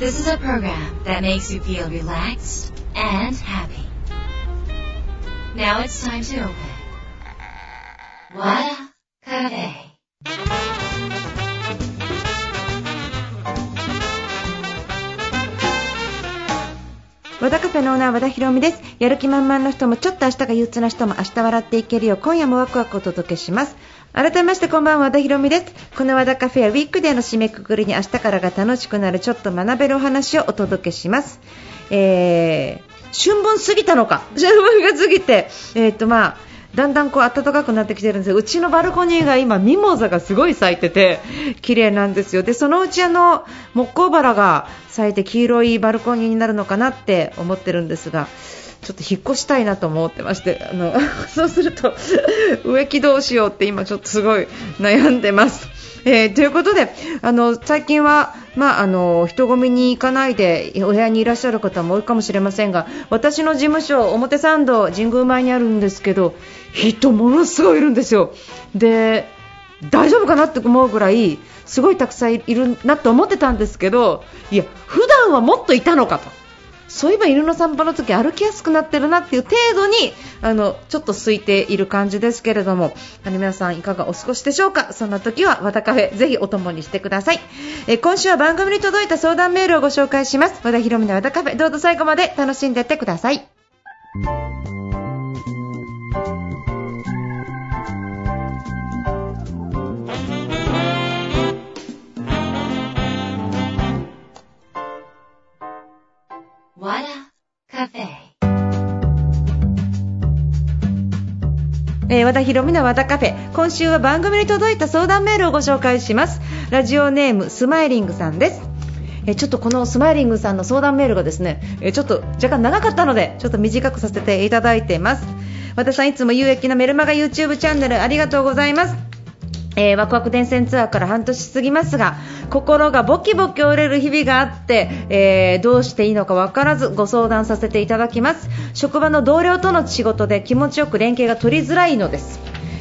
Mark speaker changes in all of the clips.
Speaker 1: This is a program that makes you feel relaxed and happy. Now it's time to open. What a cafe.
Speaker 2: 和田カフェのオーナー和田博美ですやる気満々の人もちょっと明日が憂鬱な人も明日笑っていけるよう今夜もワクワクお届けします改めましてこんばんは和田博美です。この和田カフェはウィークデーの締めくくりに明日からが楽しくなるちょっと学べるお話をお届けします。えー、春分過ぎたのか。春分が過ぎてえー、っとまあだんだんこう暖かくなってきてるんですうちのバルコニーが今ミモザがすごい咲いてて綺麗なんですよ。でそのうちあの木工バラが咲いて黄色いバルコニーになるのかなって思ってるんですがちょっと引っ越したいなと思ってましてあの そうすると 植木どうしようって今ちょっとすごい悩んでますえー、ということであの最近は、まあ、あの人混みに行かないでお部屋にいらっしゃる方も多いかもしれませんが私の事務所、表参道神宮前にあるんですけど人ものすごいいるんですよ。で大丈夫かなって思うぐらいすごいたくさんいるなと思ってたんですけどいや普段はもっといたのかとそういえば犬の散歩の時歩きやすくなってるなっていう程度にあのちょっと空いている感じですけれどもあの皆さんいかがお過ごしでしょうか？そんな時は和田カフェぜひお供にしてください。え今週は番組に届いた相談メールをご紹介します。和田博美の和田カフェどうぞ最後まで楽しんでってください。和田博美の和田カフェ。今週は番組に届いた相談メールをご紹介します。ラジオネームスマイリングさんです。えちょっとこのスマイリングさんの相談メールがですねえちょっと若干長かったのでちょっと短くさせていただいています。和田さんいつも有益なメルマガ YouTube チャンネルありがとうございます。えー、ワクワク電線ツアーから半年過ぎますが心がボキボキ折れる日々があって、えー、どうしていいのか分からずご相談させていただきます。職場の同僚との仕事で気持ちよく連携が取りづらいのです。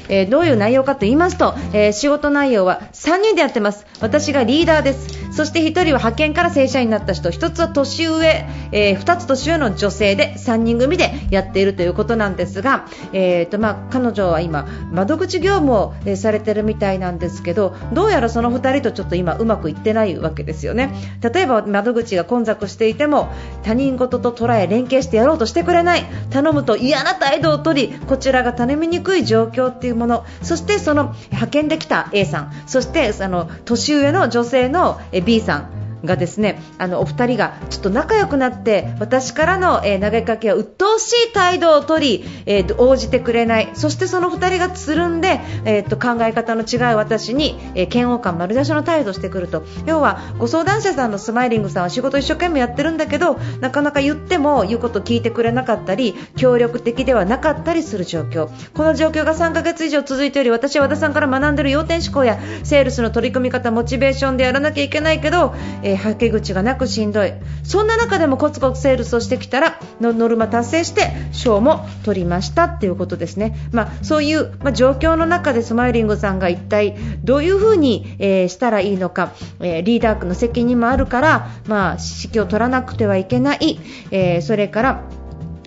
Speaker 2: えー、どういう内容かと言いますと、えー、仕事内容は3人でやってます。私がリーダーです。そして1人は派遣から正社員になった人。1つは年上、えー、2つ年上の女性で3人組でやっているということなんですが、えーとまあ、彼女は今窓口業務を、え、されているみたいなんですけどどうやらその2人とちょっと今うまくいってないわけですよね。例えば窓口が混雑していても他人事と捉え連携してやろうとしてくれない。頼むと嫌な態度を取りこちらが頼みにくい状況っていうもの。そしてその派遣できた A さん。そしてあの年上の女性の B さんがですねあのお二人がちょっと仲良くなって私からの、えー、投げかけは鬱陶しい態度を取り、えー、応じてくれない。そしてその二人がつるんで、えー、と考え方の違う私に、えー、嫌悪感丸出しの態度をしてくると。要はご相談者さんのスマイリングさんは仕事一生懸命やってるんだけどなかなか言っても言うこと聞いてくれなかったり協力的ではなかったりする状況。この状況が3ヶ月以上続いており私は和田さんから学んでる要点思考やセールスの取り組み方モチベーションでやらなきゃいけないけど、ええー、はけ口がなくしんどい。そんな中でもコツコツセールスをしてきたらノルマ達成して賞も取りましたっていうことですね、まあ、そういう、まあ、状況の中でスマイリングさんが一体どういうふうに、えー、したらいいのか、えー、リーダーの責任もあるから、まあ、指揮を取らなくてはいけない、え、それから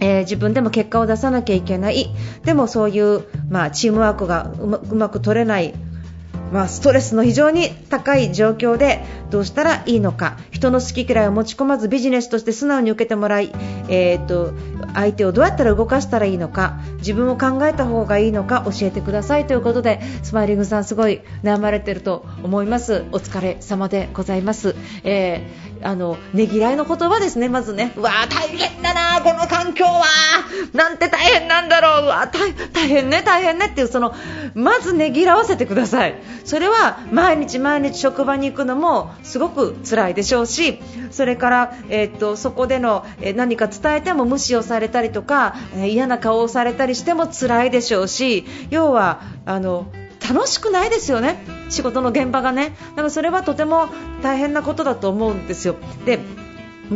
Speaker 2: えー、自分でも結果を出さなきゃいけない。でもそういう、まあ、チームワークがうまく取れないまあ、ストレスの非常に高い状況でどうしたらいいのか。人の好き嫌いを持ち込まずビジネスとして素直に受けてもらい、えーと、相手をどうやったら動かしたらいいのか。自分を考えた方がいいのか。教えてください。ということでスマイリングさんすごい悩まれていると思います。お疲れ様でございます、えー、あのねぎらいの言葉ですねまずね。うわ大変だなこの環境は。なんて大変なんだろう。うわ大変ね大変ねっていうそのまずねぎらわせてください。それは毎日毎日職場に行くのもすごく辛いでしょうしそれから、えー、っとそこでの、え何か伝えても無視をされたりとか、え嫌な顔をされたりしても辛いでしょうし要はあの楽しくないですよね、仕事の現場がね。だからそれはとても大変なことだと思うんですよ。で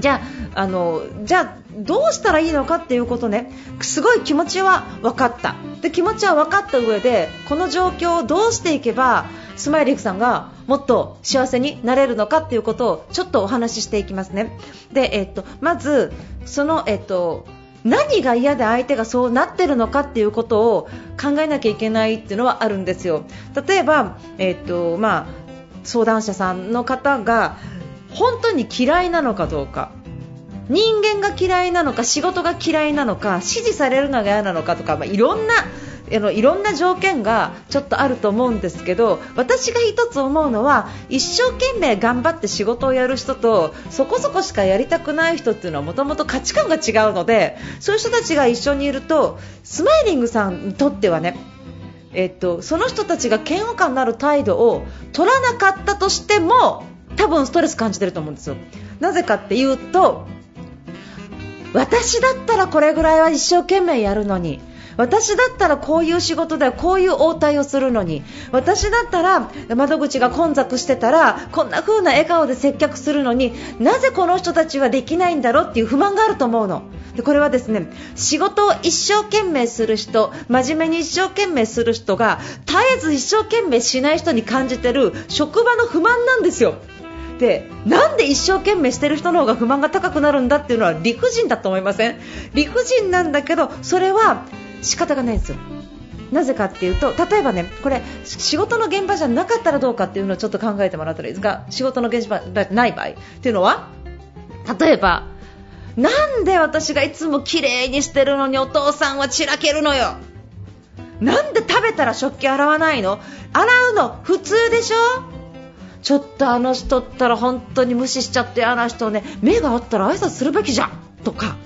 Speaker 2: じゃああのじゃあどうしたらいいのかっていうことねすごい気持ちは分かったで気持ちは分かった上でこの状況をどうしていけばスマイリーさんがもっと幸せになれるのかっていうことをちょっとお話ししていきますねで、えっと、まずその、えっと、何が嫌で相手がそうなってるのかっていうことを考えなきゃいけないっていうのはあるんですよ。例えば、えっとまあ、相談者さんの方が本当に嫌いなのかどうか。人間が嫌いなのか仕事が嫌いなのか指示されるのが嫌なのかとか、まあ、いろんなあのいろんな条件がちょっとあると思うんですけど私が一つ思うのは一生懸命頑張って仕事をやる人とそこそこしかやりたくない人っていうのはもともと価値観が違うのでそういう人たちが一緒にいるとスマイリングさんにとってはねえっと、その人たちが嫌悪感のある態度を取らなかったとしても多分ストレス感じてると思うんですよ。なぜかっていうと私だったらこれぐらいは一生懸命やるのに私だったらこういう仕事でこういう応対をするのに私だったら窓口が混雑してたらこんな風な笑顔で接客するのになぜこの人たちはできないんだろう？っていう不満があると思うの。でこれはですね仕事を一生懸命する人真面目に一生懸命する人が絶えず一生懸命しない人に感じてる職場の不満なんですよ。でなんで一生懸命してる人の方が不満が高くなるんだっていうのは理不尽だと思いません？理不尽なんだけどそれは仕方がないんですよ。なぜかっていうと例えばねこれ仕事の現場じゃなかったらどうかっていうのをちょっと考えてもらったらいいですか仕事の現場じゃない場合っていうのは例えばなんで私がいつも綺麗にしてるのにお父さんは散らけるのよ。なんで食べたら食器洗わないの？洗うの普通でしょ？ちょっとあの人ったら本当に無視しちゃってあの人ね目があったら挨拶するべきじゃんとか。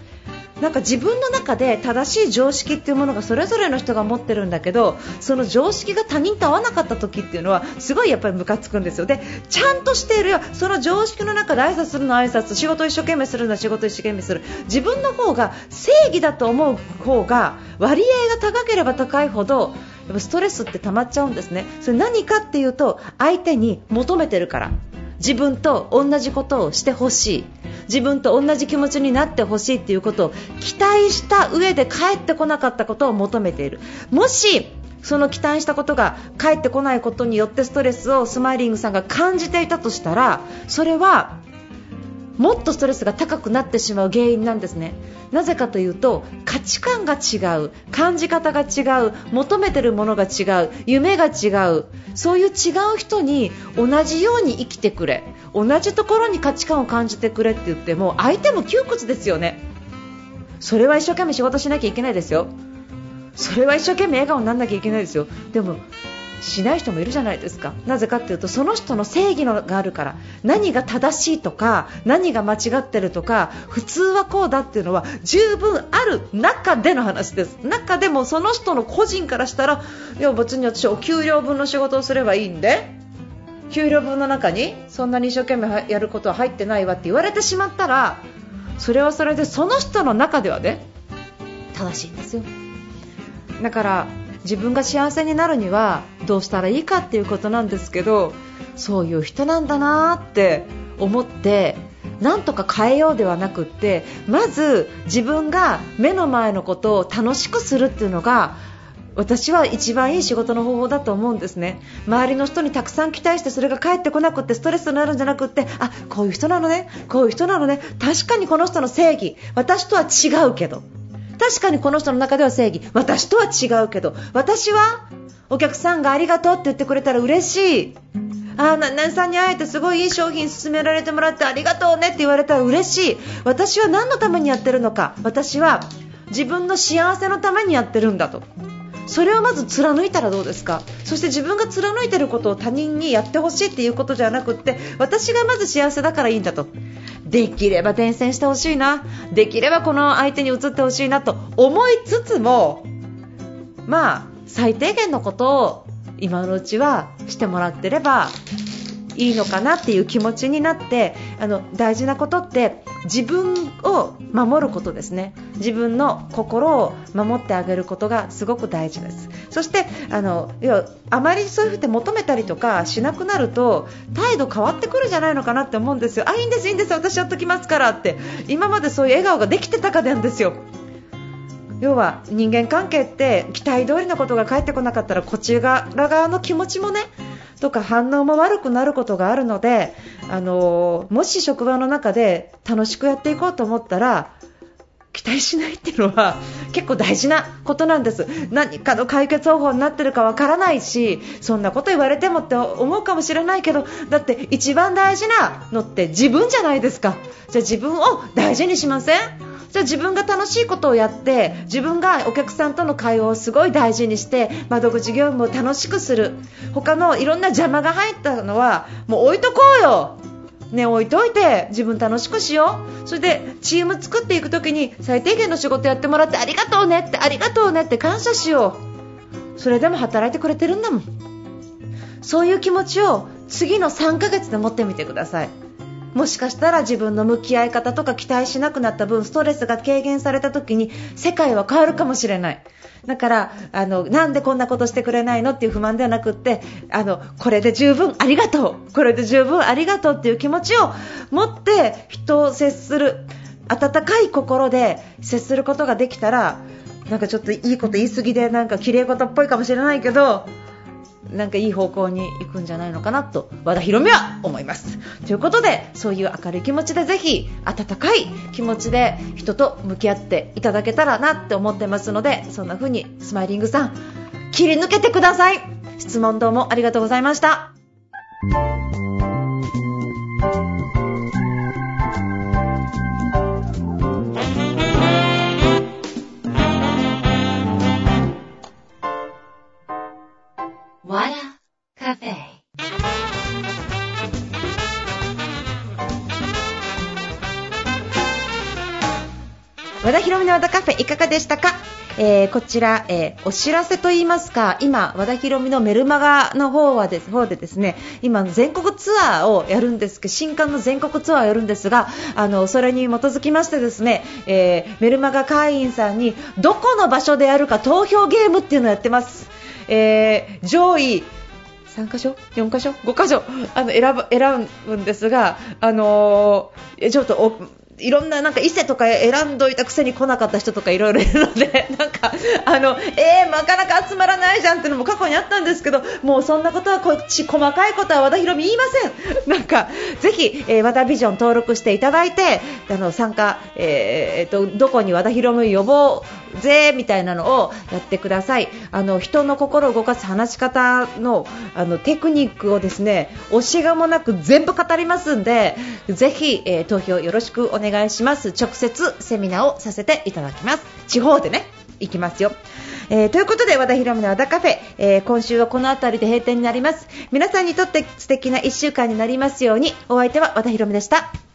Speaker 2: なんか自分の中で正しい常識っていうものがそれぞれの人が持ってるんだけどその常識が他人と合わなかった時っていうのはすごいやっぱりムカつくんですよ。でちゃんとしているよ。その常識の中で挨拶するの挨拶仕事一生懸命するのは仕事一生懸命する。自分の方が正義だと思う方が割合が高ければ高いほどやっぱストレスって溜まっちゃうんですね。それ何かっていうと相手に求めてるから。自分と同じことをしてほしい。自分と同じ気持ちになってほしいということを期待した上で帰ってこなかったことを求めている。もしその期待したことが返ってこないことによってストレスをスマイリングさんが感じていたとしたらそれはもっとストレスが高くなってしまう原因なんですね。なぜかというと価値観が違う感じ方が違う求めてるものが違う夢が違うそういう違う人に同じように生きてくれ同じところに価値観を感じてくれって言っても相手も窮屈ですよね。それは一生懸命仕事しなきゃいけないですよ。それは一生懸命笑顔にならなきゃいけないですよ。でもしない人もいるじゃないですか。なぜかというとその人の正義のがあるから。何が正しいとか何が間違ってるとか普通はこうだっていうのは十分ある中での話です。中でもその人の個人からしたらいや別に私お給料分の仕事をすればいいんで。給料分の中にそんなに一生懸命やることは入ってないわって言われてしまったらそれはそれでその人の中ではね正しいんですよ。だから自分が幸せになるにはどうしたらいいかっていうことなんですけどそういう人なんだなって思ってなんとか変えようではなくってまず自分が目の前のことを楽しくするっていうのが私は一番いい仕事の方法だと思うんですね。周りの人にたくさん期待してそれが返ってこなくてストレスになるんじゃなくてあこういう人なのねこういう人なのね確かにこの人の正義私とは違うけど。確かにこの人の中では正義。私とは違うけど私はお客さんがありがとうって言ってくれたら嬉しい。ああ何さんに会えてすごいいい商品勧められてもらってありがとうねって言われたら嬉しい。私は何のためにやってるのか。私は自分の幸せのためにやってるんだと。それをまず貫いたらどうですか。そして自分が貫いていることを他人にやってほしいっていうことじゃなくって私がまず幸せだからいいんだと。できれば転戦してほしいな。できればこの相手に移ってほしいなと思いつつもまあ最低限のことを今のうちはしてもらってればいいのかなっていう気持ちになってあの大事なことって自分を守ることですね。自分の心を守ってあげることがすごく大事です。そしてあのいやあまりそういうふうに求めたりとかしなくなると態度変わってくるんじゃないのかなって思うんですよ。あいいんですいいんです私やっときますからって。今までそういう笑顔ができてたかなんですよ。要は人間関係って期待通りのことが返ってこなかったらこちら側の気持ちもねとか反応も悪くなることがあるので、あのもし職場の中で楽しくやっていこうと思ったら期待しないっていうのは結構大事なことなんです。何かの解決方法になってるかわからないしそんなこと言われてもって思うかもしれないけどだって一番大事なのって自分じゃないですか。じゃあ自分を大事にしません？じゃあ自分が楽しいことをやって自分がお客さんとの会話をすごい大事にして窓口業務を楽しくする。他のいろんな邪魔が入ったのはもう置いとこうよ。ね、置いといて自分楽しくしよう。それでチーム作っていく時に最低限の仕事やってもらってありがとうねってありがとうねって感謝しよう。それでも働いてくれてるんだもん。そういう気持ちを次の3ヶ月で持ってみてください。もしかしたら自分の向き合い方とか期待しなくなった分ストレスが軽減された時に世界は変わるかもしれない。だからあのなんでこんなことしてくれないのっていう不満ではなくってあのこれで十分ありがとう。これで十分ありがとうっていう気持ちを持って人を接する温かい心で接することができたらなんかちょっといいこと言い過ぎでなんか綺麗事っぽいかもしれないけどなんかいい方向に行くんじゃないのかなと和田博美は思います。ということでそういう明るい気持ちでぜひ温かい気持ちで人と向き合っていただけたらなって思ってますのでそんな風にスマイリングさん切り抜けてください。質問どうもありがとうございました。カフェいかがでしたか？えー、こちら、えー、お知らせといいますか今、和田博美のメルマガの方はです方でですね今、全国ツアーをやるんですけど新刊の全国ツアーをやるんですがあのそれに基づきましてですね、えー、メルマガ会員さんにどこの場所でやるか投票ゲームっていうのをやってます。えー、上位3箇所、4箇所、5箇所？あの選ぶ選ぶんですが、あのー、ちょっといろんななんか伊勢とか選んどいたくせに来なかった人とかいろいろいるので なんかあのえー、なかなか集まらないじゃんっていうのも過去にあったんですけどもうそんなことはこっち細かいことは和田博美言いません。なんかぜひ、えー、和田ビジョン登録していただいてあの参加、えー、とどこに和田博美予防ぜみたいなのをやってください。あの人の心を動かす話し方のあのテクニックをですね惜しがもなく全部語りますんでぜひ、えー、投票よろしくお願い願いします。直接セミナーをさせていただきます。地方でね行きますよ。えー、ということで和田博美の和田カフェ、えー、今週はこの辺りで閉店になります。皆さんにとって素敵な1週間になりますように。お相手は和田博美でした。